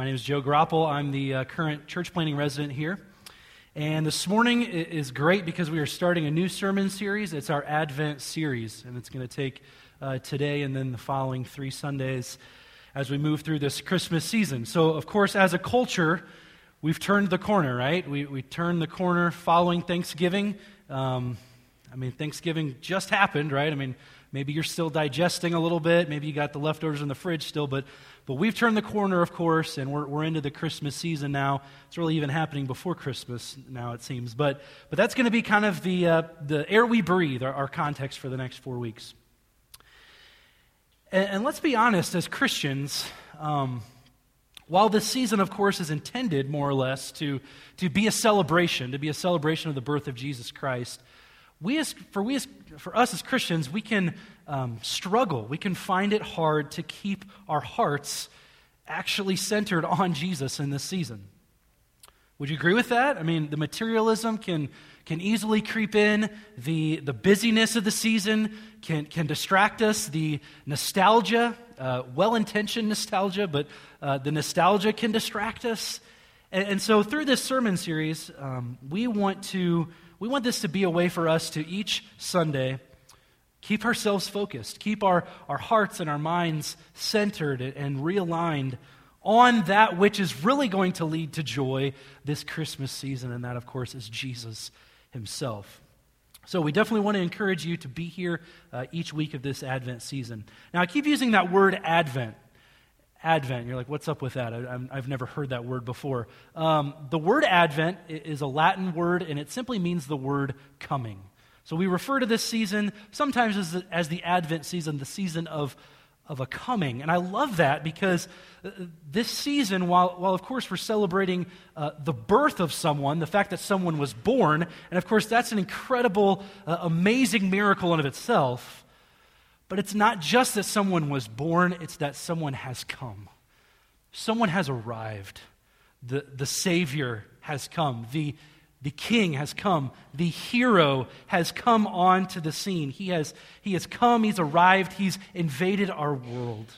My name is Joe Grapple. I'm the uh, current church planting resident here. And this morning is great because we are starting a new sermon series. It's our Advent series, and it's going to take uh, today and then the following three Sundays as we move through this Christmas season. So, of course, as a culture, we've turned the corner, right? We, we turned the corner following Thanksgiving. Um, I mean, Thanksgiving just happened, right? I mean, maybe you're still digesting a little bit. Maybe you got the leftovers in the fridge still, but, but we've turned the corner, of course, and we're, we're into the Christmas season now. It's really even happening before Christmas now, it seems. But, but that's going to be kind of the, uh, the air we breathe, our, our context for the next four weeks. And, and let's be honest, as Christians, um, while this season, of course, is intended more or less to, to be a celebration, to be a celebration of the birth of Jesus Christ, we as, for, we as, for us as Christians, we can um, struggle. We can find it hard to keep our hearts actually centered on Jesus in this season. Would you agree with that? I mean, the materialism can, can easily creep in. The, the busyness of the season can, can distract us. The nostalgia, uh, well intentioned nostalgia, but uh, the nostalgia can distract us. And, and, so, through this sermon series, um, we, want to, we want this to be a way for us to each Sunday keep ourselves focused, keep our, our hearts and our minds centered and realigned on that which is really going to lead to joy this Christmas season, and that, of course, is Jesus himself. So, we definitely want to encourage you to be here uh, each week of this Advent season. Now, I keep using that word Advent. Advent. You're like, what's up with that? I, have never heard that word before. Um, the word Advent is a Latin word, and it simply means the word coming. So, we refer to this season sometimes as the, as the Advent season, the season of of a coming. And I love that because uh, this season, while, while of course we're celebrating uh, the birth of someone, the fact that someone was born, and of course that's an incredible, uh, amazing miracle in of itself, but it's not just that someone was born, it's that someone has come. Someone has arrived. The, the Savior has come. The, the king has come. The hero has come onto the scene. He has, he has come, he's arrived, he's invaded our world.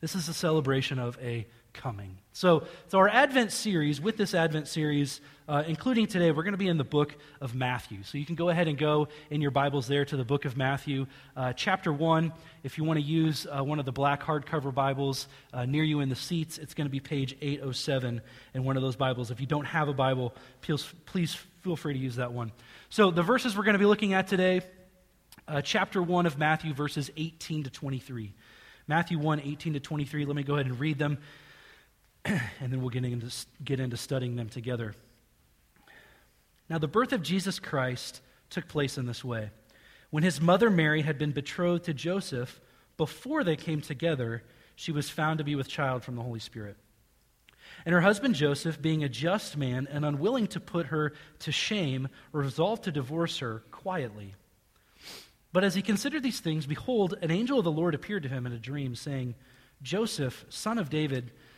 This is a celebration of a coming. So, so our Advent series, with this Advent series, uh, including today, we're going to be in the book of Matthew. So you can go ahead and go in your Bibles there to the book of Matthew, uh, chapter 1. If you want to use uh, one of the black hardcover Bibles uh, near you in the seats, it's going to be page 807 in one of those Bibles. If you don't have a Bible, please, please feel free to use that one. So the verses we're going to be looking at today, uh, chapter 1 of Matthew, verses 18 to 23. Matthew 1, 18 to 23. Let me go ahead and read them, and then we'll get into, get into studying them together. Now, the birth of Jesus Christ took place in this way. When his mother Mary had been betrothed to Joseph, before they came together, she was found to be with child from the Holy Spirit. And her husband Joseph, being a just man and unwilling to put her to shame, resolved to divorce her quietly. But as he considered these things, behold, an angel of the Lord appeared to him in a dream, saying, Joseph, son of David,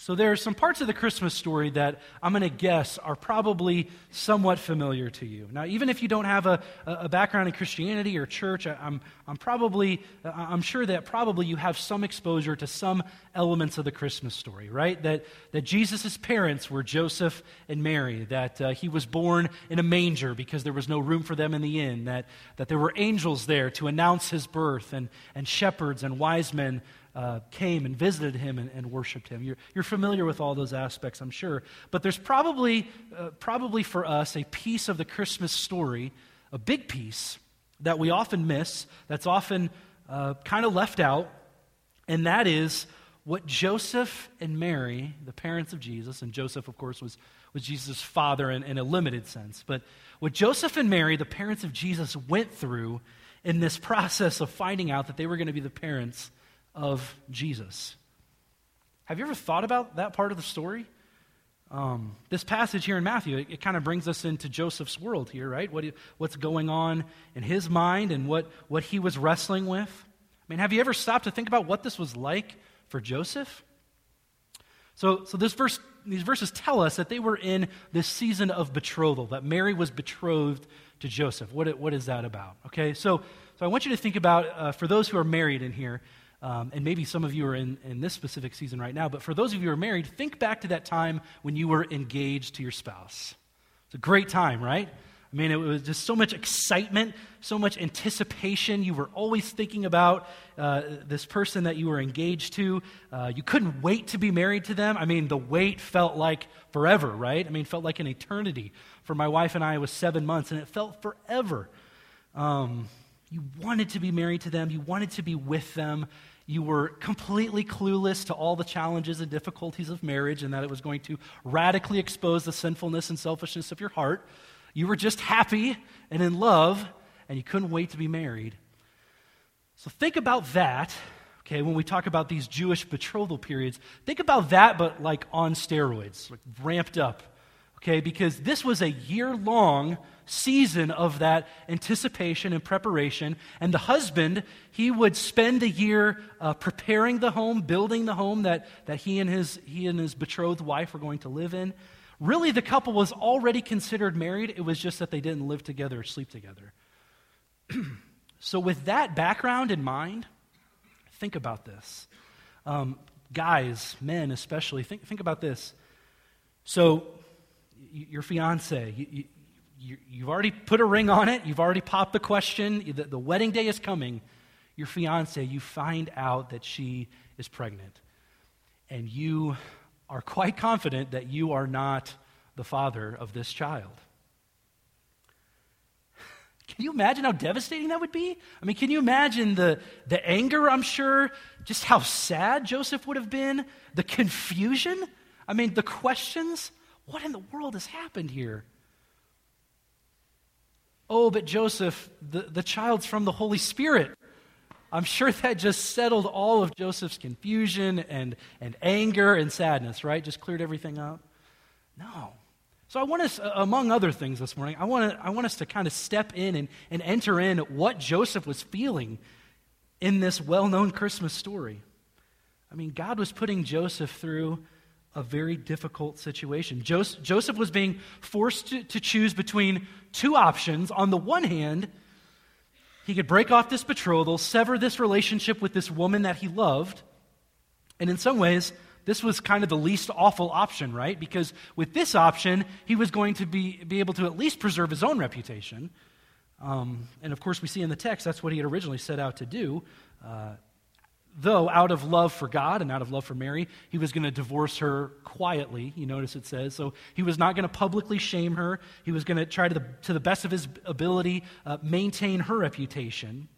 So there are some parts of the Christmas story that I'm going to guess are probably somewhat familiar to you. Now, even if you don't have a, a background in Christianity or church, I, am I'm probably, I'm sure that probably you have some exposure to some elements of the Christmas story, right? That, that Jesus' parents were Joseph and Mary, that uh, he was born in a manger because there was no room for them in the inn, that, that there were angels there to announce his birth, and, and shepherds and wise men uh, came and visited him and, and worshiped him. You're, you're, familiar with all those aspects, I'm sure. But there's probably, uh, probably for us a piece of the Christmas story, a big piece, that we often miss, that's often uh, kind of left out, and that is what Joseph and Mary, the parents of Jesus, and Joseph, of course, was, was Jesus' father in, in a limited sense, but what Joseph and Mary, the parents of Jesus, went through in this process of finding out that they were going to be the parents of Jesus. Have you ever thought about that part of the story? Um, this passage here in Matthew, it, it kind of brings us into Joseph's world here, right? What, what's going on in his mind and what, what he was wrestling with. I mean, have you ever stopped to think about what this was like for Joseph? So, so this verse, these verses tell us that they were in this season of betrothal, that Mary was betrothed to Joseph. What, what is that about? Okay, so, so I want you to think about, uh, for those who are married in here, um, and maybe some of you are in, in this specific season right now, but for those of you who are married, think back to that time when you were engaged to your spouse. It's a great time, right? I mean, it was just so much excitement, so much anticipation. You were always thinking about uh, this person that you were engaged to. Uh, you couldn't wait to be married to them. I mean, the wait felt like forever, right? I mean, felt like an eternity. For my wife and I, it was seven months, and it felt forever. Um, you wanted to be married to them, you wanted to be with them. You were completely clueless to all the challenges and difficulties of marriage and that it was going to radically expose the sinfulness and selfishness of your heart. You were just happy and in love, and you couldn't wait to be married. So think about that, okay, when we talk about these Jewish betrothal periods. Think about that, but like on steroids, like ramped up, okay, because this was a year long season of that anticipation and preparation. And the husband, he would spend a year uh, preparing the home, building the home that, that he, and his, he and his betrothed wife were going to live in. Really, the couple was already considered married. It was just that they didn't live together or sleep together. so, with that background in mind, think about this. Um, guys, men especially, think, think about this. So, your fiance, you, you, have already put a ring on it, you've already popped the question, the, the wedding day is coming. Your fiance, you find out that she is pregnant. And you are quite confident that you are not the father of this child. Can you imagine how devastating that would be? I mean, can you imagine the, the anger, I'm sure, just how sad Joseph would have been, the confusion? I mean, the questions? What in the world has happened here? Oh, but Joseph, the, the child's from the Holy Spirit. I'm sure that just settled all of Joseph's confusion and, and anger and sadness, right? Just cleared everything up. No. So I want us, uh, among other things this morning, I want, to, I want us to kind of step in and, and enter in what Joseph was feeling in this well known Christmas story. I mean, God was putting Joseph through a very difficult situation. Joseph, was being forced to, to choose between two options. On the one hand, he could break off this betrothal, sever this relationship with this woman that he loved. And in some ways, this was kind of the least awful option, right? Because with this option, he was going to be, be able to at least preserve his own reputation. Um, and of course, we see in the text that's what he had originally set out to do. Uh, though out of love for God and out of love for Mary, he was going to divorce her quietly. You notice it says. So he was not going to publicly shame her. He was going to try to the, to the best of his ability uh, maintain her reputation.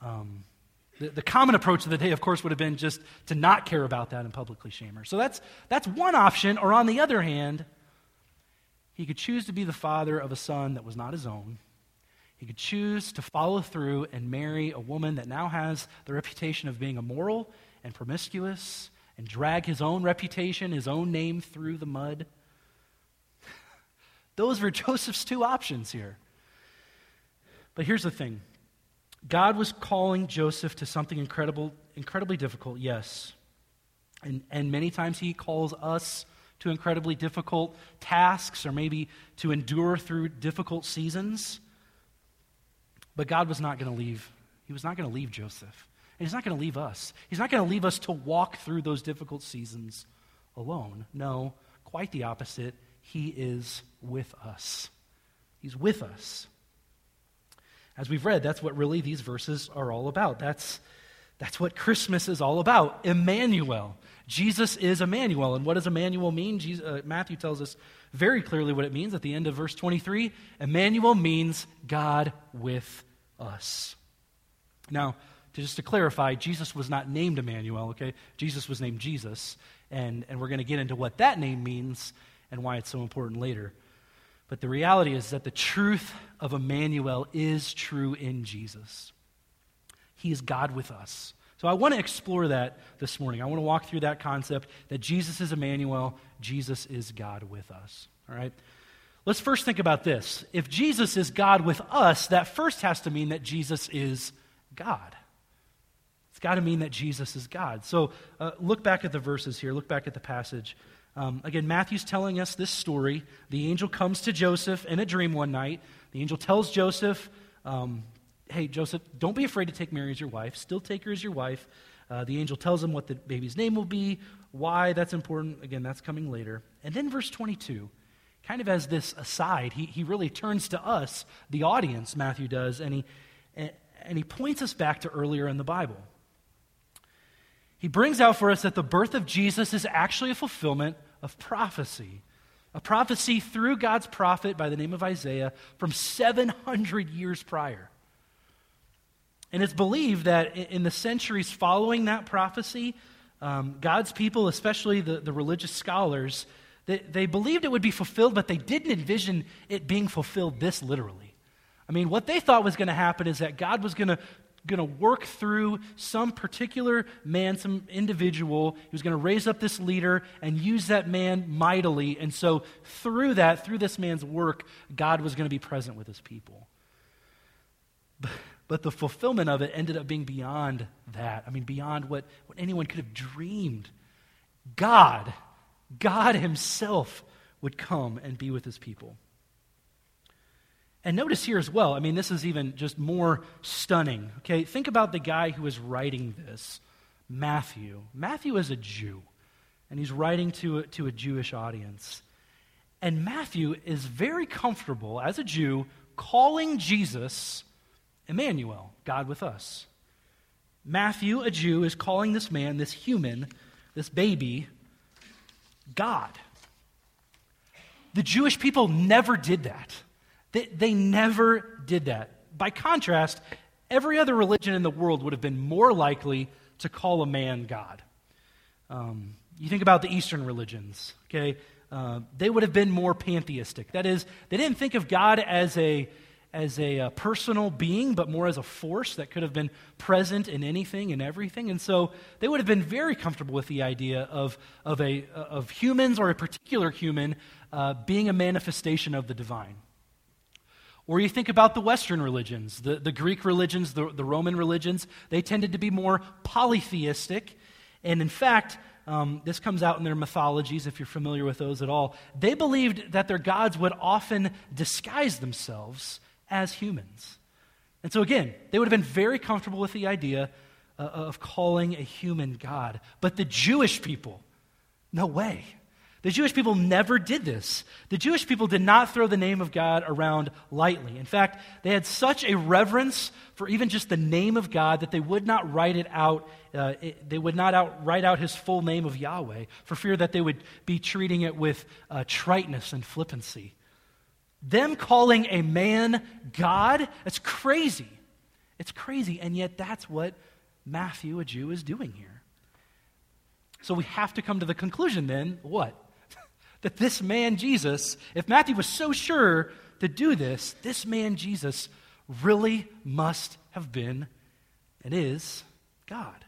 Um, the, the common approach of the day, of course, would have been just to not care about that and publicly shame her. So that's, that's one option. Or on the other hand, he could choose to be the father of a son that was not his own he could choose to follow through and marry a woman that now has the reputation of being immoral and promiscuous and drag his own reputation, his own name through the mud. Those were Joseph's two options here. But here's the thing God was calling Joseph to something incredible, incredibly difficult, yes. And, and many times he calls us to incredibly difficult tasks or maybe to endure through difficult seasons. But God was not going to leave. He was not going to leave Joseph. And he's not going to leave us. He's not going to leave us to walk through those difficult seasons alone. No, quite the opposite. He is with us. He's with us. As we've read, that's what really these verses are all about. That's, that's what Christmas is all about. Emmanuel. Jesus is Emmanuel. And what does Emmanuel mean? Jesus, uh, Matthew tells us very clearly what it means at the end of verse 23. Emmanuel means God with us. Now, to just to clarify, Jesus was not named Emmanuel, okay? Jesus was named Jesus, and, and we're going to get into what that name means and why it's so important later. But the reality is that the truth of Emmanuel is true in Jesus. He is God with us. So I want to explore that this morning. I want to walk through that concept that Jesus is Emmanuel, Jesus is God with us. All right? Let's first think about this. If Jesus is God with us, that first has to mean that Jesus is God. It's got to mean that Jesus is God. So uh, look back at the verses here, look back at the passage. Um, again, Matthew's telling us this story. The angel comes to Joseph in a dream one night. The angel tells Joseph, um, Hey, Joseph, don't be afraid to take Mary as your wife. Still take her as your wife. Uh, the angel tells him what the baby's name will be, why that's important. Again, that's coming later. And then verse 22 kind of as this aside, he, he really turns to us, the audience, Matthew does, and he, and he points us back to earlier in the Bible. He brings out for us that the birth of Jesus is actually a fulfillment of prophecy. A prophecy through God's prophet by the name of Isaiah from 700 years prior. And it's believed that in the centuries following that prophecy, um, God's people, especially the, the religious scholars, they, they believed it would be fulfilled, but they didn't envision it being fulfilled this literally. I mean, what they thought was going to happen is that God was going to going to work through some particular man, some individual. He was going to raise up this leader and use that man mightily. And so, through that, through this man's work, God was going to be present with his people. But, the fulfillment of it ended up being beyond that. I mean, beyond what, what anyone could have dreamed. God God Himself would come and be with His people. And notice here as well, I mean, this is even just more stunning. Okay, think about the guy who is writing this, Matthew. Matthew is a Jew, and he's writing to to a Jewish audience. And Matthew is very comfortable, as a Jew, calling Jesus Emmanuel, God with us. Matthew, a Jew, is calling this man, this human, this baby, God. The Jewish people never did that. They, they never did that. By contrast, every other religion in the world would have been more likely to call a man God. Um, you think about the Eastern religions, okay? Uh, they would have been more pantheistic. That is, they didn't think of God as a as a, uh, personal being, but more as a force that could have been present in anything and everything. And so they would have been very comfortable with the idea of, of, a, of humans or a particular human uh, being a manifestation of the divine. Or you think about the Western religions, the, the Greek religions, the, the Roman religions, they tended to be more polytheistic. And in fact, um, this comes out in their mythologies, if you're familiar with those at all. They believed that their gods would often disguise themselves as humans. And so, again, they would have been very comfortable with the idea uh, of calling a human God. But the Jewish people, no way. The Jewish people never did this. The Jewish people did not throw the name of God around lightly. In fact, they had such a reverence for even just the name of God that they would not write it out. Uh, it, they would not out, write out his full name of Yahweh for fear that they would be treating it with uh, triteness and flippancy. Them calling a man God, that's crazy. It's crazy. And yet, that's what Matthew, a Jew, is doing here. So we have to come to the conclusion then what? that this man Jesus, if Matthew was so sure to do this, this man Jesus really must have been and is God.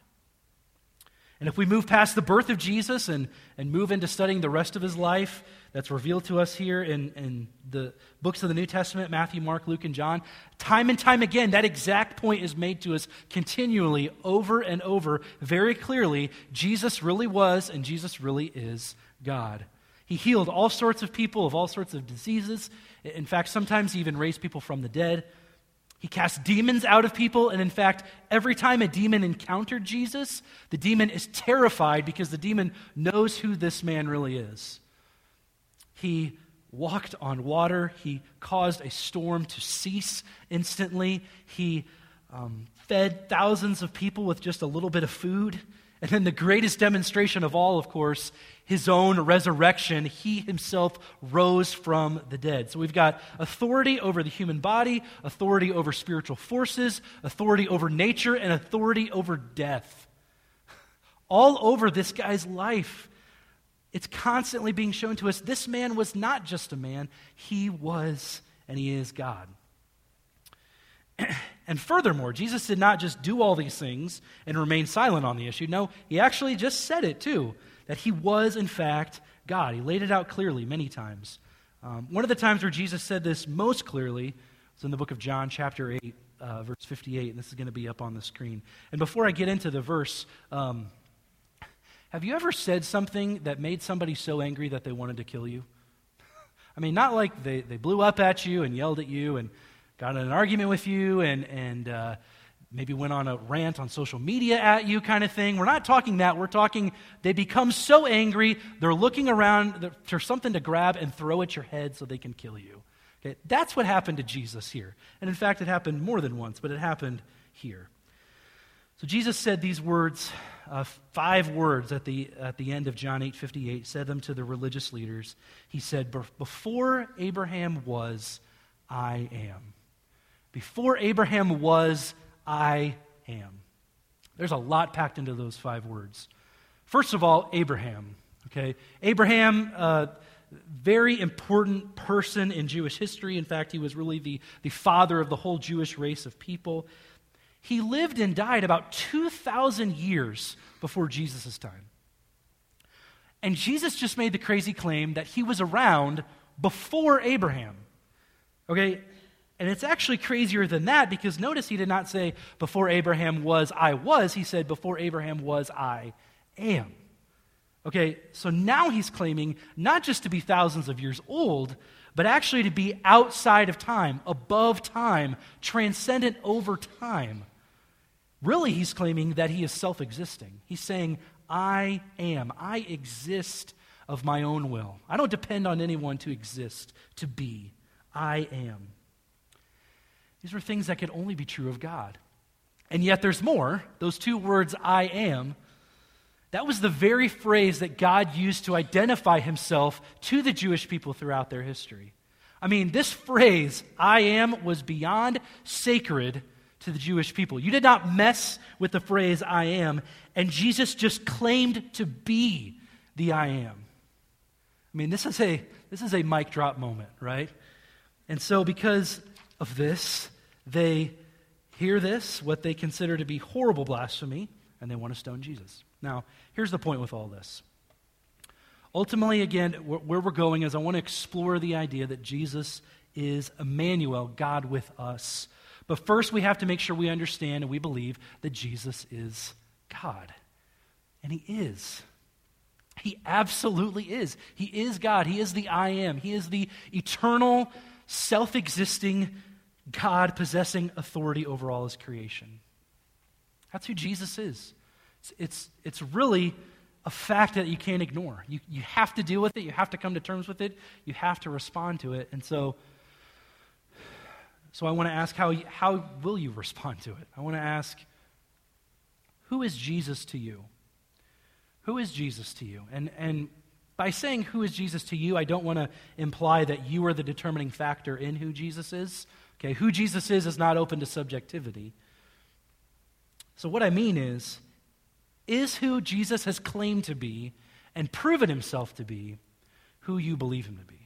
And if we move past the birth of Jesus and, and move into studying the rest of his life, that's revealed to us here in, in the books of the New Testament Matthew, Mark, Luke, and John. Time and time again, that exact point is made to us continually, over and over, very clearly. Jesus really was, and Jesus really is God. He healed all sorts of people of all sorts of diseases. In fact, sometimes he even raised people from the dead. He cast demons out of people, and in fact, every time a demon encountered Jesus, the demon is terrified because the demon knows who this man really is. He walked on water. He caused a storm to cease instantly. He um, fed thousands of people with just a little bit of food. And then the greatest demonstration of all, of course, his own resurrection. He himself rose from the dead. So we've got authority over the human body, authority over spiritual forces, authority over nature, and authority over death. All over this guy's life. It's constantly being shown to us this man was not just a man, he was and he is God. And furthermore, Jesus did not just do all these things and remain silent on the issue. No, he actually just said it too that he was, in fact, God. He laid it out clearly many times. Um, one of the times where Jesus said this most clearly was in the book of John, chapter 8, uh, verse 58, and this is going to be up on the screen. And before I get into the verse, um, have you ever said something that made somebody so angry that they wanted to kill you? I mean, not like they, they blew up at you and yelled at you and got in an argument with you and, and uh, maybe went on a rant on social media at you, kind of thing. We're not talking that. We're talking they become so angry, they're looking around for something to grab and throw at your head so they can kill you. Okay? That's what happened to Jesus here. And in fact, it happened more than once, but it happened here. So Jesus said these words, uh, five words at the, at the end of John 8 58, said them to the religious leaders. He said, Before Abraham was, I am. Before Abraham was, I am. There's a lot packed into those five words. First of all, Abraham. Okay, Abraham, uh, very important person in Jewish history. In fact, he was really the, the father of the whole Jewish race of people. He lived and died about 2,000 years before Jesus' time. And Jesus just made the crazy claim that he was around before Abraham. Okay? And it's actually crazier than that because notice he did not say, before Abraham was, I was. He said, before Abraham was, I am. Okay, so now he's claiming not just to be thousands of years old, but actually to be outside of time, above time, transcendent over time. Really, he's claiming that he is self existing. He's saying, I am. I exist of my own will. I don't depend on anyone to exist, to be. I am. These are things that could only be true of God. And yet there's more. Those two words, I am, that was the very phrase that God used to identify himself to the Jewish people throughout their history. I mean, this phrase, I am, was beyond sacred to the Jewish people. You did not mess with the phrase I am, and Jesus just claimed to be the I am. I mean, this is a this is a mic drop moment, right? And so because of this, they hear this, what they consider to be horrible blasphemy, and they want to stone Jesus. Now, here's the point with all this. Ultimately, again, where we're going is I want to explore the idea that Jesus is Emmanuel, God with us. But first, we have to make sure we understand and we believe that Jesus is God. And He is. He absolutely is. He is God. He is the I am. He is the eternal, self existing God possessing authority over all His creation. That's who Jesus is. It's, it's, it's really a fact that you can't ignore. You, you have to deal with it. You have to come to terms with it. You have to respond to it. And so, so I want to ask how, how will you respond to it? I want to ask, who is Jesus to you? Who is Jesus to you? And, and by saying who is Jesus to you, I don't want to imply that you are the determining factor in who Jesus is. Okay, who Jesus is is not open to subjectivity. So what I mean is, is who Jesus has claimed to be and proven himself to be who you believe him to be?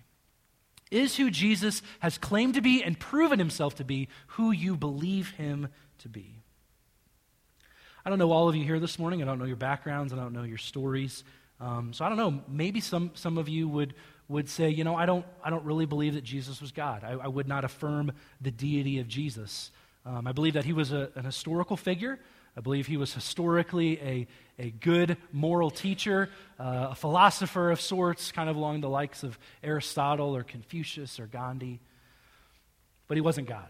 Is who Jesus has claimed to be and proven himself to be, who you believe him to be. I don't know all of you here this morning. I don't know your backgrounds. I don't know your stories. Um, so I don't know. Maybe some, some of you would, would say, you know, I don't, I don't really believe that Jesus was God. I, I would not affirm the deity of Jesus. Um, I believe that he was a, an historical figure. I believe he was historically a, a good moral teacher, uh, a philosopher of sorts, kind of along the likes of Aristotle or Confucius or Gandhi. But he wasn't God.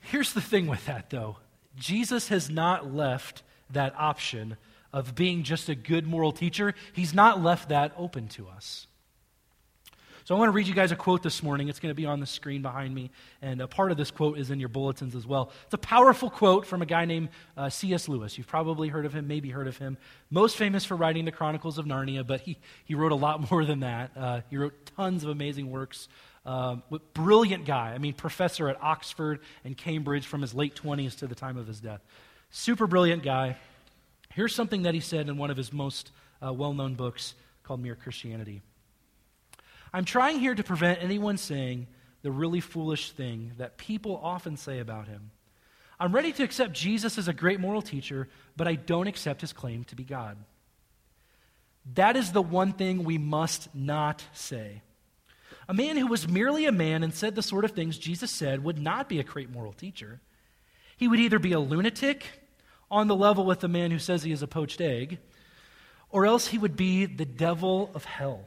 Here's the thing with that, though Jesus has not left that option of being just a good moral teacher, he's not left that open to us. So I want to read you guys a quote this morning. It's going to be on the screen behind me, and a part of this quote is in your bulletins as well. It's a powerful quote from a guy named uh, C.S. Lewis. You've probably heard of him, maybe heard of him. Most famous for writing the Chronicles of Narnia, but he, he wrote a lot more than that. Uh, he wrote tons of amazing works. Um, brilliant guy. I mean, professor at Oxford and Cambridge from his late 20s to the time of his death. Super brilliant guy. Here's something that he said in one of his most uh, well known books called Mere Christianity. I'm trying here to prevent anyone saying, the really foolish thing that people often say about him. I'm ready to accept Jesus as a great moral teacher, but I don't accept his claim to be God. That is the one thing we must not say. A man who was merely a man and said the sort of things Jesus said would not be a great moral teacher. He would either be a lunatic on the level with the man who says he is a poached egg, or else he would be the devil of hell.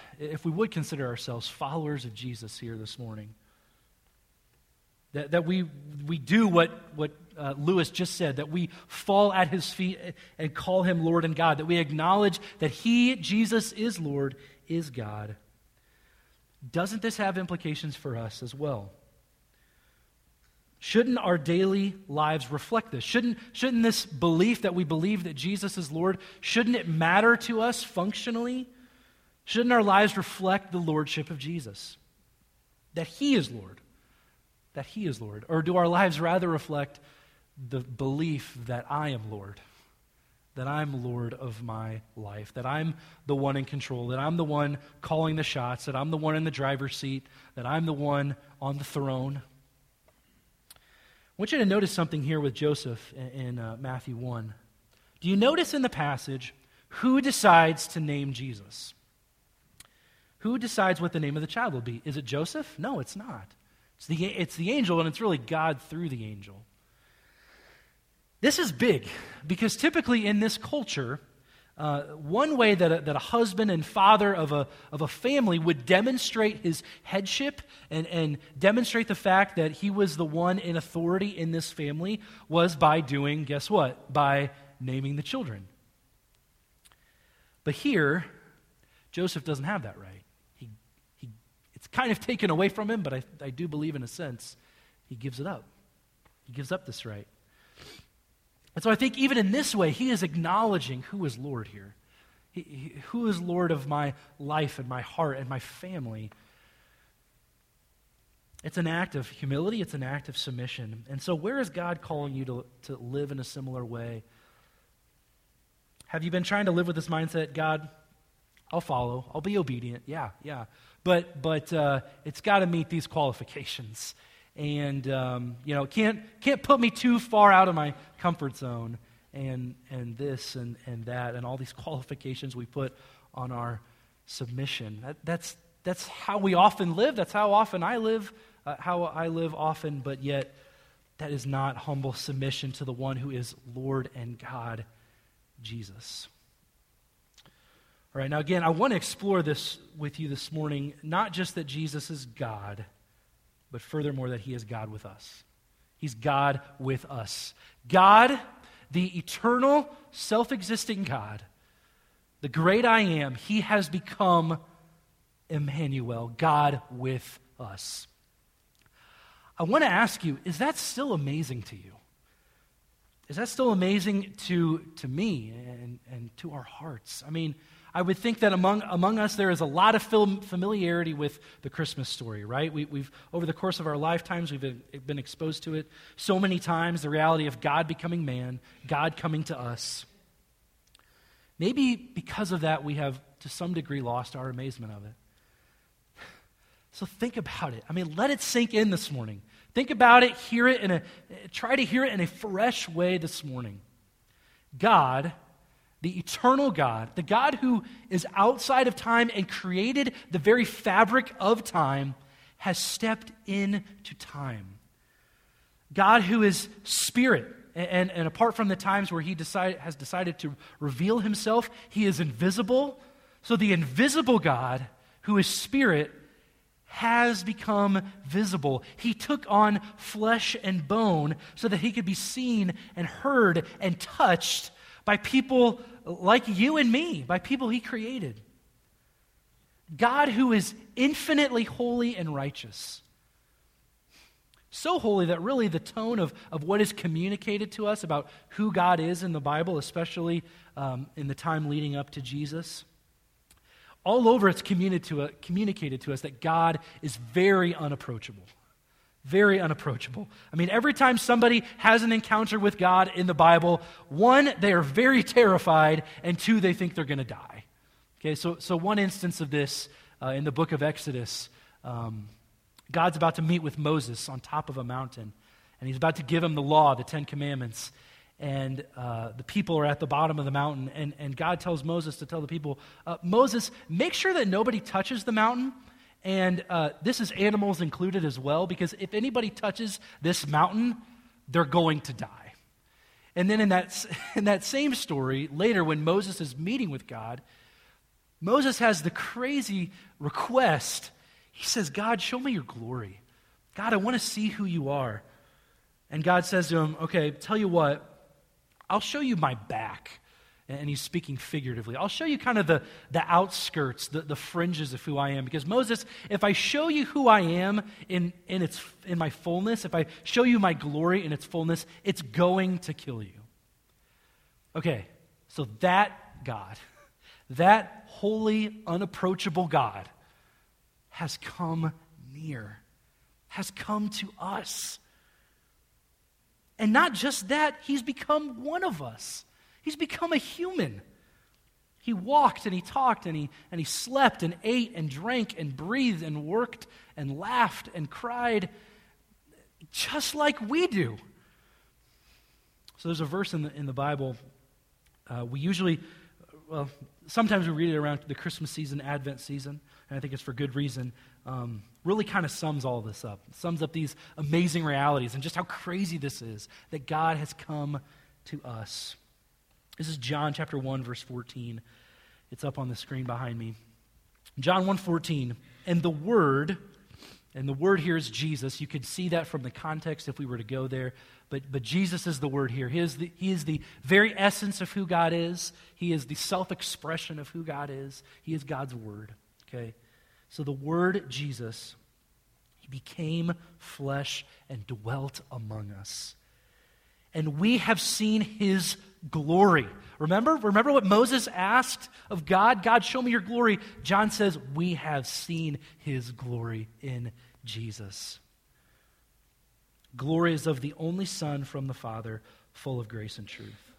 if we would consider ourselves followers of Jesus here this morning, that, that we, we do what, what uh, Lewis just said, that we fall at his feet and call him Lord and God, that we acknowledge that he, Jesus, is Lord, is God. Doesn't this have implications for us as well? Shouldn't our daily lives reflect this? Shouldn't, shouldn't this belief that we believe that Jesus is Lord, shouldn't it matter to us functionally? Shouldn't our lives reflect the lordship of Jesus? That he is Lord. That he is Lord. Or do our lives rather reflect the belief that I am Lord? that I'm Lord of my life, that I'm the one in control, that I'm the one calling the shots, that I'm the one in the driver's seat, that I'm the one on the throne. I want you to notice something here with Joseph in, uh, Matthew 1. Do you notice in the passage who decides to name Jesus? Who decides what the name of the child will be? Is it Joseph? No, it's not. It's the, it's the angel, and it's really God through the angel. This is big because typically in this culture, uh, one way that a, that a husband and father of a, of a family would demonstrate his headship and, and demonstrate the fact that he was the one in authority in this family was by doing, guess what? By naming the children. But here, Joseph doesn't have that right. It's kind of taken away from him, but I, I do believe in a sense he gives it up. He gives up this right. And so I think even in this way, he is acknowledging who is Lord here. He, he, who is Lord of my life and my heart and my family? It's an act of humility, it's an act of submission. And so, where is God calling you to, to live in a similar way? Have you been trying to live with this mindset, God, I'll follow, I'll be obedient? Yeah, yeah. But, but uh, it's got to meet these qualifications. And um, you know can't can't put me too far out of my comfort zone and and this and and that and all these qualifications we put on our submission. That, that's that's how we often live. That's how often i live uh, how i live often but yet that is not humble submission to the one who is lord and god jesus all right now again i want to explore this with you this morning not just that jesus is god but furthermore, that He is God with us. He's God with us. God, the eternal, self existing God, the great I am, He has become Emmanuel, God with us. I want to ask you, is that still amazing to you? Is that still amazing to, to me and, and to our hearts? I mean, I would think that among, among us there is a lot of familiarity with the Christmas story, right? We, have over the course of our lifetimes, we've been, been exposed to it so many times the reality of God becoming man, God coming to us. Maybe because of that, we have to some degree lost our amazement of it. So think about it. I mean, let it sink in this morning. Think about it, hear it, in a, try to hear it in a fresh way this morning. God the eternal God, the God who is outside of time and created the very fabric of time, has stepped into time. God, who is spirit, and, and apart from the times where he decide, has decided to reveal himself, he is invisible. So the invisible God, who is spirit, has become visible. He took on flesh and bone so that he could be seen and heard and touched by people like you and me, by people he created. God, who is infinitely holy and righteous, So holy that really the tone of, of what is communicated to us about who God is in the Bible, especially um, in the time leading up to Jesus, all over it's to, uh, communicated to us that God is very unapproachable. Very unapproachable. I mean, every time somebody has an encounter with God in the Bible, one, they are very terrified, and two, they think they're going to die. Okay, so, so one instance of this uh, in the book of Exodus, um, God's about to meet with Moses on top of a mountain, and he's about to give him the law, the Ten Commandments. And uh, the people are at the bottom of the mountain, and, and God tells Moses to tell the people, uh, Moses, make sure that nobody touches the mountain and uh, this is animals included as well, because if anybody touches this mountain, they're going to die. And then in that, in that same story, later when Moses is meeting with God, Moses has the crazy request. He says, God, show me your glory. God, I want to see who you are. And God says to him, Okay, tell you what, I'll show you my back and he's speaking figuratively. I'll show you kind of the, the outskirts, the, the fringes of who I am. Because Moses, if I show you who I am in, in, its, in my fullness, if I show you my glory in its fullness, it's going to kill you. Okay, so that God, that holy, unapproachable God, has come near, has come to us. And not just that, he's become one of us. He's become a human. He walked and he talked and he, and he slept and ate and drank and breathed and worked and laughed and cried just like we do. So there's a verse in the, in the Bible. Uh, we usually, well, sometimes we read it around the Christmas season, Advent season, and I think it's for good reason. Um, really kind of sums all this up. It sums up these amazing realities and just how crazy this is that God has come to us. This is John chapter 1 verse 14. It's up on the screen behind me. John 1:14, and the word and the word here is Jesus. You could see that from the context if we were to go there. But, but Jesus is the word here. He is the, he is the very essence of who God is. He is the self expression of who God is. He is God's word. Okay? So the word Jesus, he became flesh and dwelt among us. And we have seen his glory. Remember? Remember what Moses asked of God? God, show me your glory. John says, We have seen his glory in Jesus. Glory is of the only Son from the Father, full of grace and truth.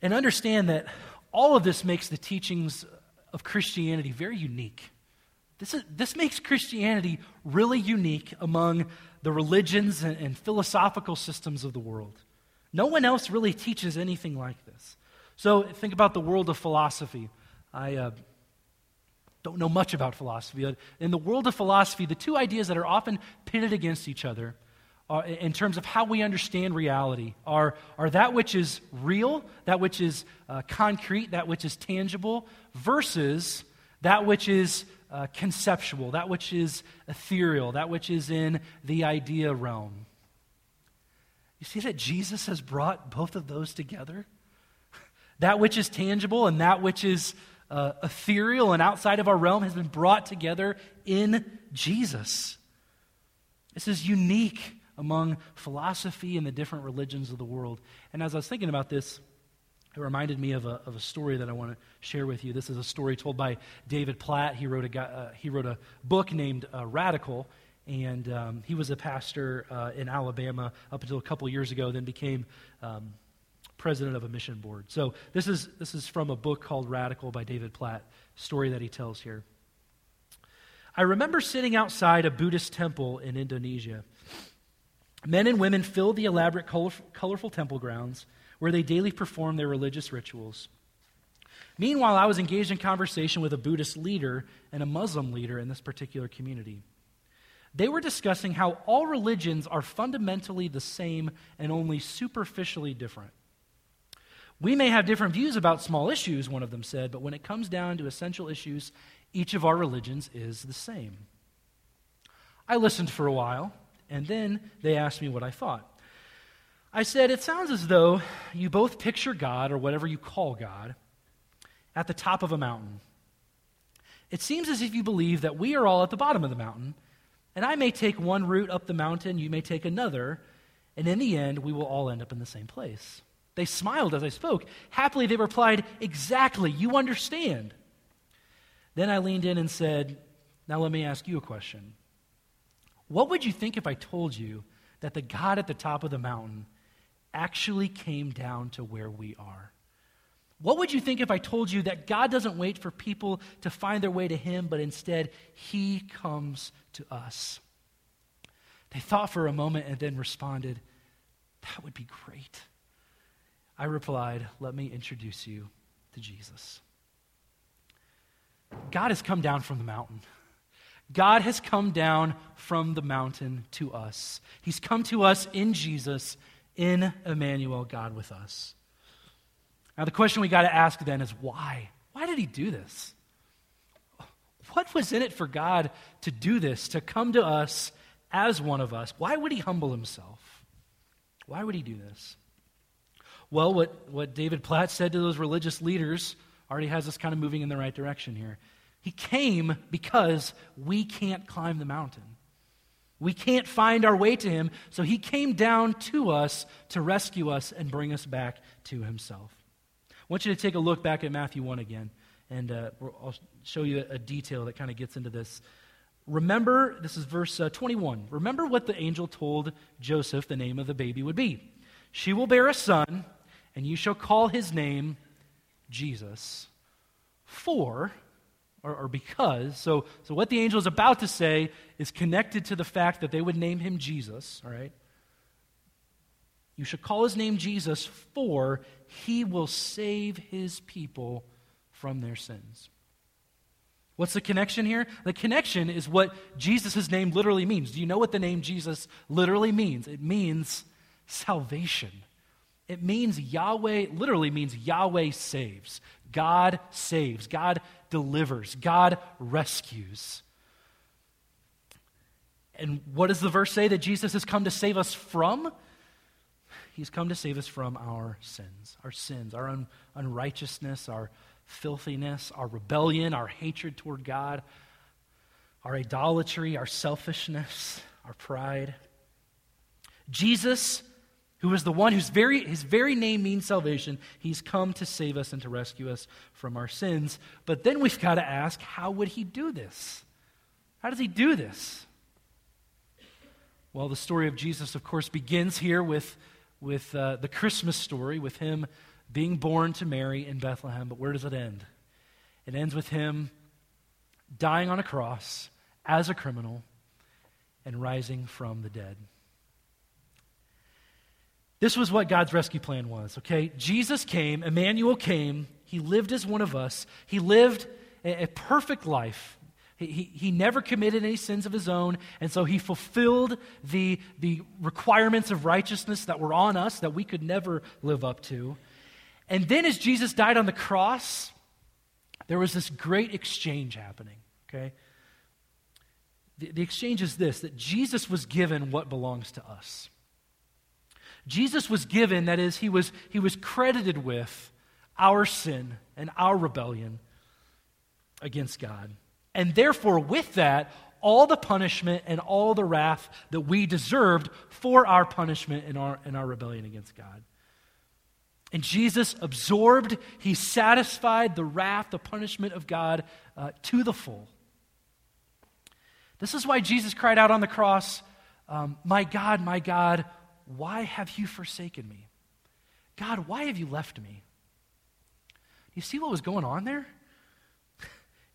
And understand that all of this makes the teachings of Christianity very unique. This, is, this makes Christianity really unique among the religions and, and philosophical systems of the world. No one else really teaches anything like this. So think about the world of philosophy. I uh, don't know much about philosophy. In the world of philosophy, the two ideas that are often pitted against each other are, in terms of how we understand reality are, are that which is real, that which is uh, concrete, that which is tangible, versus that which is uh, conceptual, that which is ethereal, that which is in the idea realm. You see that Jesus has brought both of those together? That which is tangible and that which is uh, ethereal and outside of our realm has been brought together in Jesus. This is unique among philosophy and the different religions of the world. And as I was thinking about this, it reminded me of a, of a story that I want to share with you. This is a story told by David Platt. He wrote a, uh, he wrote a book named uh, Radical, and um, he was a pastor uh, in Alabama up until a couple years ago, then became um, president of a mission board. So this is, this is from a book called Radical by David Platt, story that he tells here. I remember sitting outside a Buddhist temple in Indonesia. Men and women filled the elaborate, colorful, colorful temple grounds where they daily performed their religious rituals. Meanwhile, I was engaged in conversation with a Buddhist leader and a Muslim leader in this particular community. They were discussing how all religions are fundamentally the same and only superficially different. We may have different views about small issues, one of them said, but when it comes down to essential issues, each of our religions is the same. I listened for a while, and then they asked me what I thought. I said, It sounds as though you both picture God, or whatever you call God, at the top of a mountain. It seems as if you believe that we are all at the bottom of the mountain And I may take one route up the mountain, you may take another, and in the end, we will all end up in the same place. They smiled as I spoke. Happily, they replied, Exactly, you understand. Then I leaned in and said, Now let me ask you a question. What would you think if I told you that the God at the top of the mountain actually came down to where we are? What would you think if I told you that God doesn't wait for people to find their way to Him, but instead He comes to us? They thought for a moment and then responded, That would be great. I replied, Let me introduce you to Jesus. God has come down from the mountain. God has come down from the mountain to us. He's come to us in Jesus, in Emmanuel, God with us. Now, the question we got to ask then is why? Why did he do this? What was in it for God to do this, to come to us as one of us? Why would he humble himself? Why would he do this? Well, what, what David Platt said to those religious leaders already has us kind of moving in the right direction here. He came because we can't climb the mountain. We can't find our way to him, so he came down to us to rescue us and bring us back to himself. I want you to take a look back at Matthew 1 again, and uh, I'll show you a detail that kind of gets into this. Remember, this is verse uh, 21. Remember what the angel told Joseph the name of the baby would be. She will bear a son and you shall call his name Jesus. For, or, or, because, so, so what the angel is about to say is connected to the fact that they would name him Jesus, all right? You should call his name Jesus, for he will save his people from their sins. What's the connection here? The connection is what Jesus' name literally means. Do you know what the name Jesus literally means? It means salvation. It means Yahweh, literally means Yahweh saves. God saves. God delivers. God rescues. And what does the verse say that Jesus has come to save us from? He's come to save us from our sins, our sins, our un- unrighteousness, our filthiness, our rebellion, our hatred toward God, our idolatry, our selfishness, our pride. Jesus who is the one whose very, his very name means salvation. He's come to save us and to rescue us from our sins. But then we've got to ask, how would he do this? How does he do this? Well, the story of Jesus, of course, begins here with, with uh, the Christmas story, with him being born to Mary in Bethlehem. But where does it end? It ends with him dying on a cross as a criminal and rising from the dead. This was what God's rescue plan was, okay? Jesus came, Emmanuel came, he lived as one of us, he lived a, a perfect life. He, he, he, never committed any sins of his own, and so he fulfilled the, the requirements of righteousness that were on us that we could never live up to. And then, as Jesus died on the cross, there was this great exchange happening, okay? The, the exchange is this that Jesus was given what belongs to us. Jesus was given, that is, he was, he was credited with our sin and our rebellion against God. And therefore, with that, all the punishment and all the wrath that we deserved for our punishment and our, and our rebellion against God. And Jesus absorbed, he satisfied the wrath, the punishment of God uh, to the full. This is why Jesus cried out on the cross, um, My God, my God, why have you forsaken me? God, why have you left me? You see what was going on there?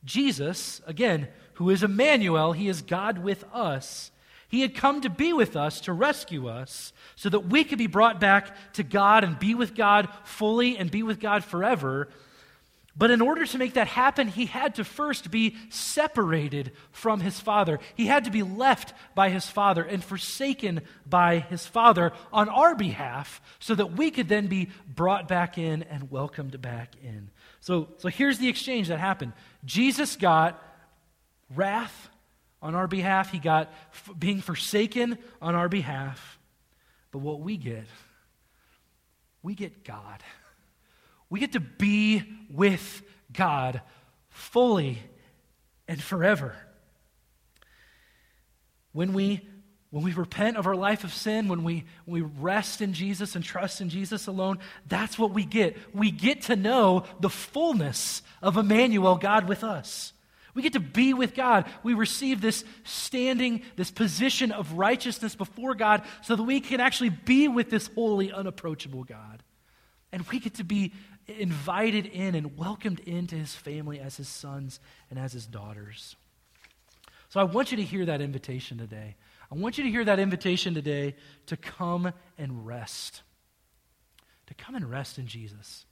Jesus, again, who is Emmanuel, he is God with us. He had come to be with us, to rescue us, so that we could be brought back to God and be with God fully and be with God forever. But in order to make that happen, he had to first be separated from his father. He had to be left by his father and forsaken by his father on our behalf so that we could then be brought back in and welcomed back in. So, so here's the exchange that happened Jesus got wrath on our behalf, he got f- being forsaken on our behalf. But what we get, we get God. We get to be with God fully and forever. when we when we repent of our life of sin, when we, when we rest in Jesus and trust in Jesus alone, that's what we get. We get to know the fullness of Emmanuel, God with us. We get to be with God. We receive this standing, this position of righteousness before God so that we can actually be with this holy, unapproachable God. And we get to be invited in and welcomed into his family as his sons and as his daughters. So I want you to hear that invitation today. I want you to hear that invitation today to come and rest. To come and rest in Jesus.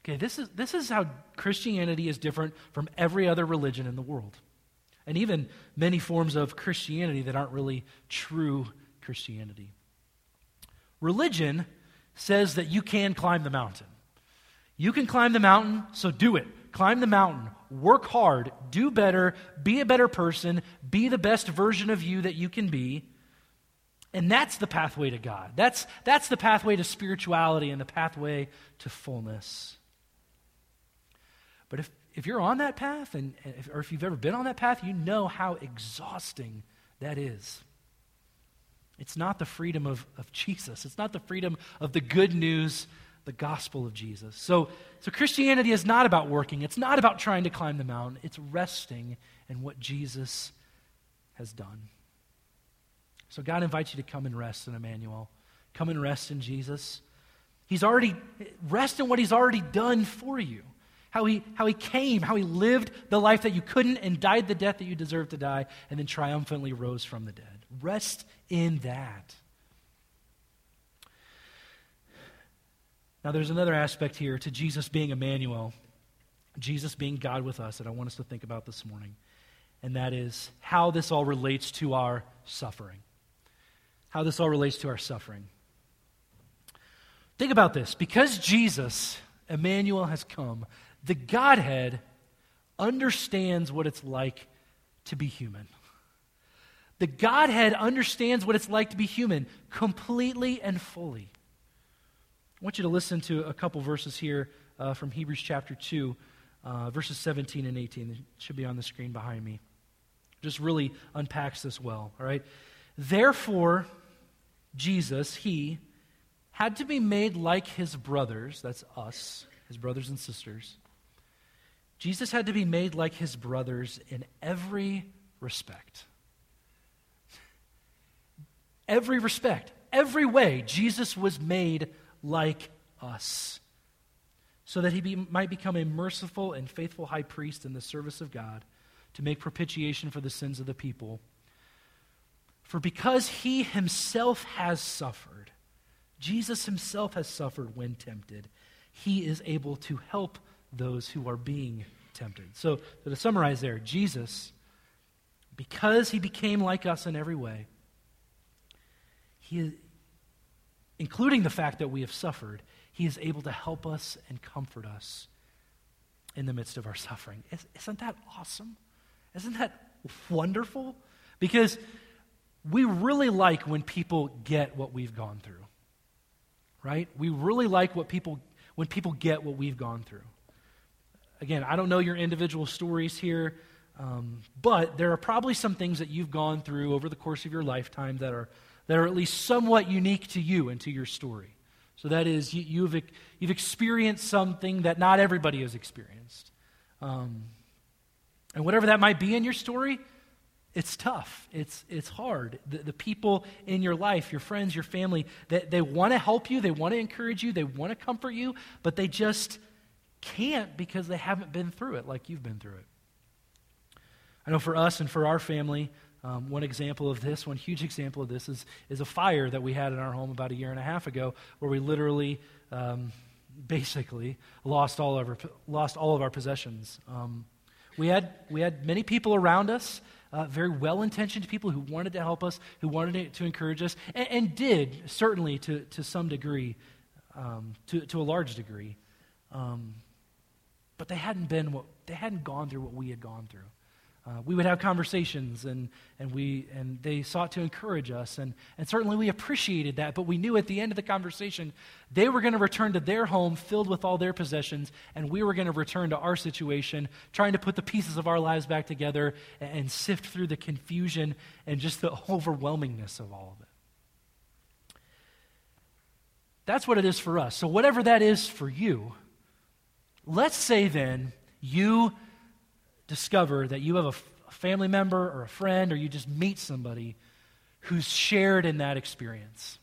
Okay, this is, this is how Christianity is different from every other religion in the world. And even many forms of Christianity that aren't really true Christianity. Religion says that you can climb the mountain. You can climb the mountain, so do it. Climb the mountain, work hard, do better, be a better person, be the best version of you that you can be. And that's the pathway to God. That's, that's the pathway to spirituality and the pathway to fullness. But if, if you're on that path, and, if, or if you've ever been on that path, you know how exhausting that is. It's not the freedom of, of Jesus, it's not the freedom of the good news the gospel of Jesus. So, so Christianity is not about working, it's not about trying to climb the mountain, it's resting in what Jesus has done. So God invites you to come and rest in Emmanuel. Come and rest in Jesus. He's already rest in what he's already done for you. How he, how he came, how he lived the life that you couldn't and died the death that you deserved to die, and then triumphantly rose from the dead. Rest in that. Now, there's another aspect here to Jesus being Emmanuel, Jesus being God with us, that I want us to think about this morning. And that is how this all relates to our suffering. How this all relates to our suffering. Think about this. Because Jesus, Emmanuel, has come, the Godhead understands what it's like to be human. The Godhead understands what it's like to be human completely and fully. I want you to listen to a couple verses here uh, from Hebrews chapter 2, uh, verses 17 and 18. It should be on the screen behind me. Just really unpacks this well, all right? Therefore, Jesus, he, had to be made like his brothers, that's us, his brothers and sisters. Jesus had to be made like his brothers in every respect. Every respect, every way, Jesus was made like us, so that he be, might become a merciful and faithful high priest in the service of God to make propitiation for the sins of the people. For because he himself has suffered, Jesus himself has suffered when tempted, he is able to help those who are being tempted. So, so to summarize there, Jesus, because he became like us in every way, he, including the fact that we have suffered, He is able to help us and comfort us in the midst of our suffering. Isn't that awesome? Isn't that wonderful? Because we really like when people get what we've gone through. Right? We really like what people when people get what we've gone through. Again, I don't know your individual stories here, um, but there are probably some things that you've gone through over the course of your lifetime that are that are at least somewhat unique to you and to your story. So that is, you, you've, you've experienced something that not everybody has experienced. Um, and whatever that might be in your story, it's tough. It's, it's hard. The, the people in your life, your friends, your family, they, they want to help you, they want to encourage you, they want to comfort you, but they just can't because they haven't been through it like you've been through it. I know for us and for our family, um, one example of this, one huge example of this, is, is a fire that we had in our home about a year and a half ago, where we literally, um, basically, lost all of our, lost all of our possessions. Um, we, had, we had many people around us, uh, very well intentioned people who wanted to help us, who wanted to, to encourage us, and, and, did, certainly to, to some degree, um, to, to a large degree. Um, but they hadn't been what, they hadn't gone through what we had gone through. Uh, we would have conversations and, and, we, and they sought to encourage us. And, and certainly we appreciated that, but we knew at the end of the conversation they were going to return to their home filled with all their possessions, and we were going to return to our situation, trying to put the pieces of our lives back together and, and sift through the confusion and just the overwhelmingness of all of it. That's what it is for us. So, whatever that is for you, let's say then you discover that you have a, family member or a friend, or you just meet somebody who's shared in that experience.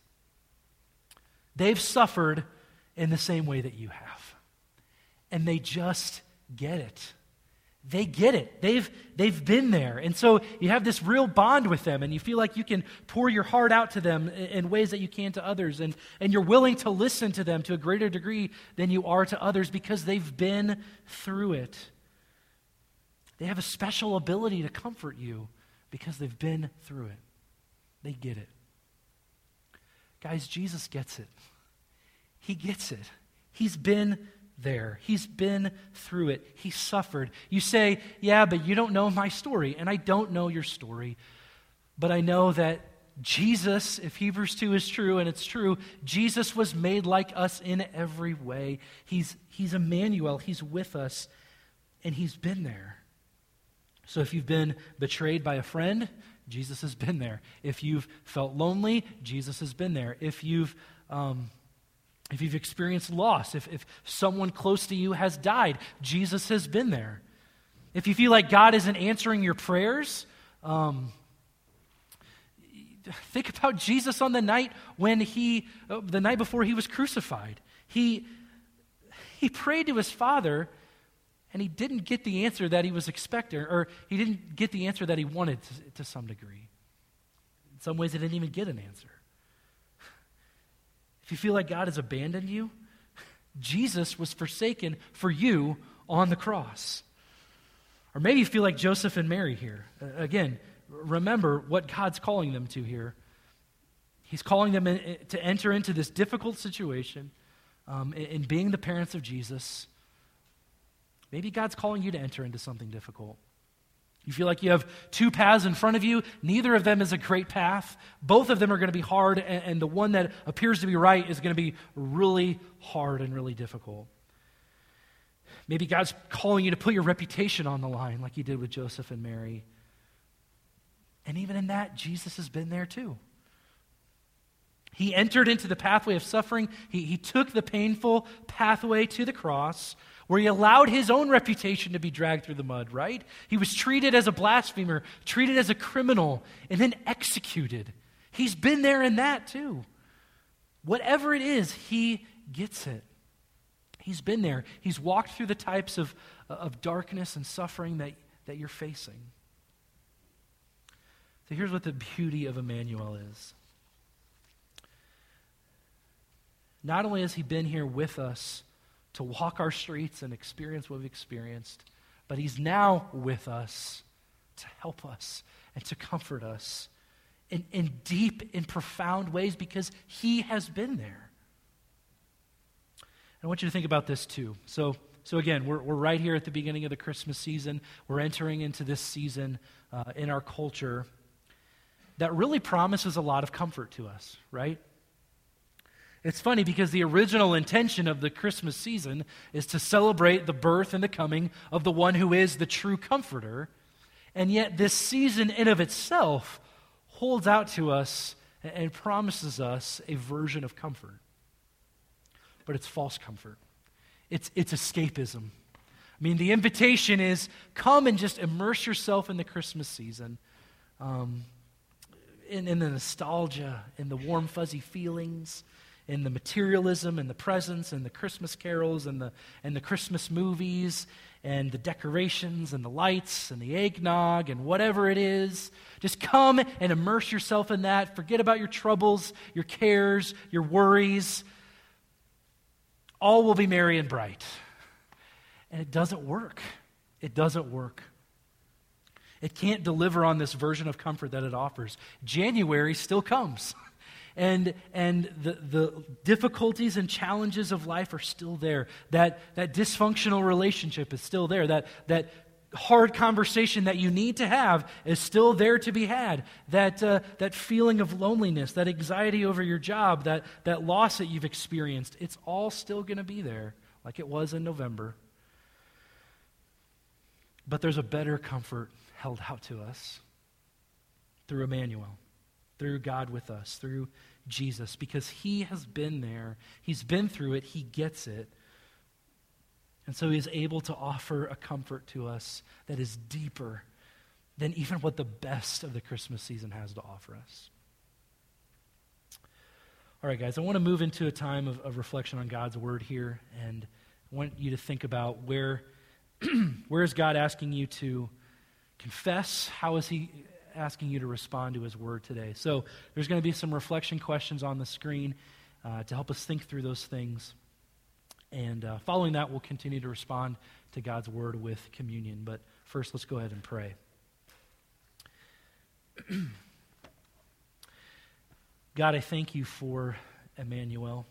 They've suffered in the same way that you have, and they just get it. They get it. They've, they've been there. And so you have this real bond with them, and you feel like you can pour your heart out to them in ways that you can to others. And, and you're willing to listen to them to a greater degree than you are to others because they've been through it. They have a special ability to comfort you because they've been through it. They get it. Guys, Jesus gets it. He gets it. He's been there. He's been through it. He suffered. You say, Yeah, but you don't know my story. And I don't know your story. But I know that Jesus, if Hebrews 2 is true, and it's true, Jesus was made like us in every way. He's, he's Emmanuel. He's with us, and he's been there. So if you've been betrayed by a friend, Jesus has been there. If you've felt lonely, Jesus has been there. If you've um, if you've experienced loss, if, if someone close to you has died, Jesus has been there. If you feel like God isn't answering your prayers, um, think about Jesus on the night when he, uh, the night before he was crucified. He, he prayed to his Father and he didn't get the answer that he was expecting, or he didn't get the answer that he wanted to, to some degree. In some ways, he didn't even get an answer. If you feel like God has abandoned you, Jesus was forsaken for you on the cross. Or maybe you feel like Joseph and Mary here. Again, remember what God's calling them to here. He's calling them in, to enter into this difficult situation um, in, in being the parents of Jesus Maybe God's calling you to enter into something difficult. You feel like you have two paths in front of you. Neither of them is a great path. Both of them are going to be hard, and, and the one that appears to be right is going to be really hard and really difficult. Maybe God's calling you to put your reputation on the line, like He did with Joseph and Mary. And even in that, Jesus has been there too. He entered into the pathway of suffering, he, he took the painful pathway to the cross where he allowed his own reputation to be dragged through the mud, right? He was treated as a blasphemer, treated as a criminal, and then executed. He's been there in that too. Whatever it is, he gets it. He's been there. He's walked through the types of, of darkness and suffering that, that you're facing. So here's what the beauty of Emmanuel is. Not only has he been here with us to walk our streets and experience what we've experienced, but He's now with us to help us and to comfort us in, in deep, in profound ways because He has been there. I want you to think about this too. So, so again, we're, we're right here at the beginning of the Christmas season. We're entering into this season uh, in our culture that really promises a lot of comfort to us, right? It's funny because the original intention of the Christmas season is to celebrate the birth and the coming of the one who is the true comforter. And yet, this season in of itself holds out to us and promises us a version of comfort. But it's false comfort, it's, it's escapism. I mean, the invitation is come and just immerse yourself in the Christmas season, um, in, in the nostalgia, in the warm, fuzzy feelings in the materialism and the presents and the Christmas carols and the, and the Christmas movies and the decorations and the lights and the eggnog and whatever it is. Just come and immerse yourself in that. Forget about your troubles, your cares, your worries. All will be merry and bright. And it doesn't work. It doesn't work. It can't deliver on this version of comfort that it offers. January still comes. and, and the, the difficulties and challenges of life are still there. That, that dysfunctional relationship is still there. That, that hard conversation that you need to have is still there to be had. That, uh, that feeling of loneliness, that anxiety over your job, that, that loss that you've experienced, it's all still going to be there, like it was in November. But there's a better comfort held out to us through Emmanuel, through God with us, through Jesus, because he has been there. He's been through it. He gets it. And so he is able to offer a comfort to us that is deeper than even what the best of the Christmas season has to offer us. All right, guys, I want to move into a time of, of reflection on God's word here, and I want you to think about where, where is God asking you to confess? How is he asking you to respond to his word today? So there's going to be some reflection questions on the screen uh, to help us think through those things. And uh, following that, we'll continue to respond to God's word with communion. But first, let's go ahead and pray. God, I thank you for Emmanuel,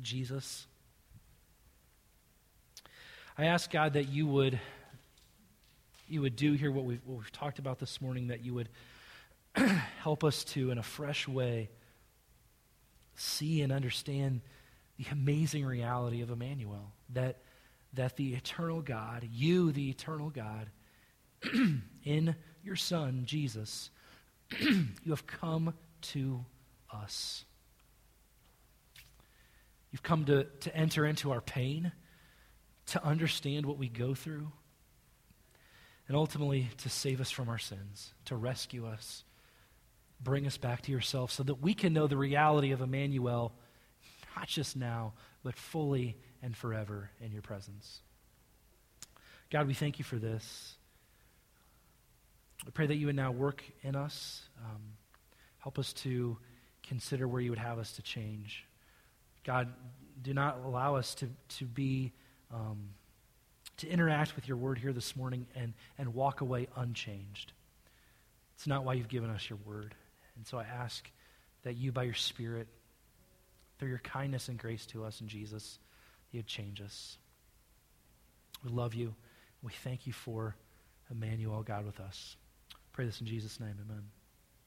Jesus. I ask God that you would you would do here what we've, what we've talked about this morning, that you would help us to, in a fresh way, see and understand the amazing reality of Emmanuel. That, that the eternal God, you, the eternal God, in your Son, Jesus, you have come to us. You've come to, to enter into our pain, to understand what we go through, and ultimately to save us from our sins, to rescue us, bring us back to yourself so that we can know the reality of Emmanuel not just now, but fully and forever in your presence. God, we thank you for this. I pray that you would now work in us. Um, help us to consider where you would have us to change. God, do not allow us to, to be, um, to interact with your word here this morning and, and walk away unchanged. It's not why you've given us your word. And so I ask that you, by your Spirit, through your kindness and grace to us in Jesus, you'd change us. We love you. We thank you for Emmanuel, God with us. Pray this in Jesus' name. Amen.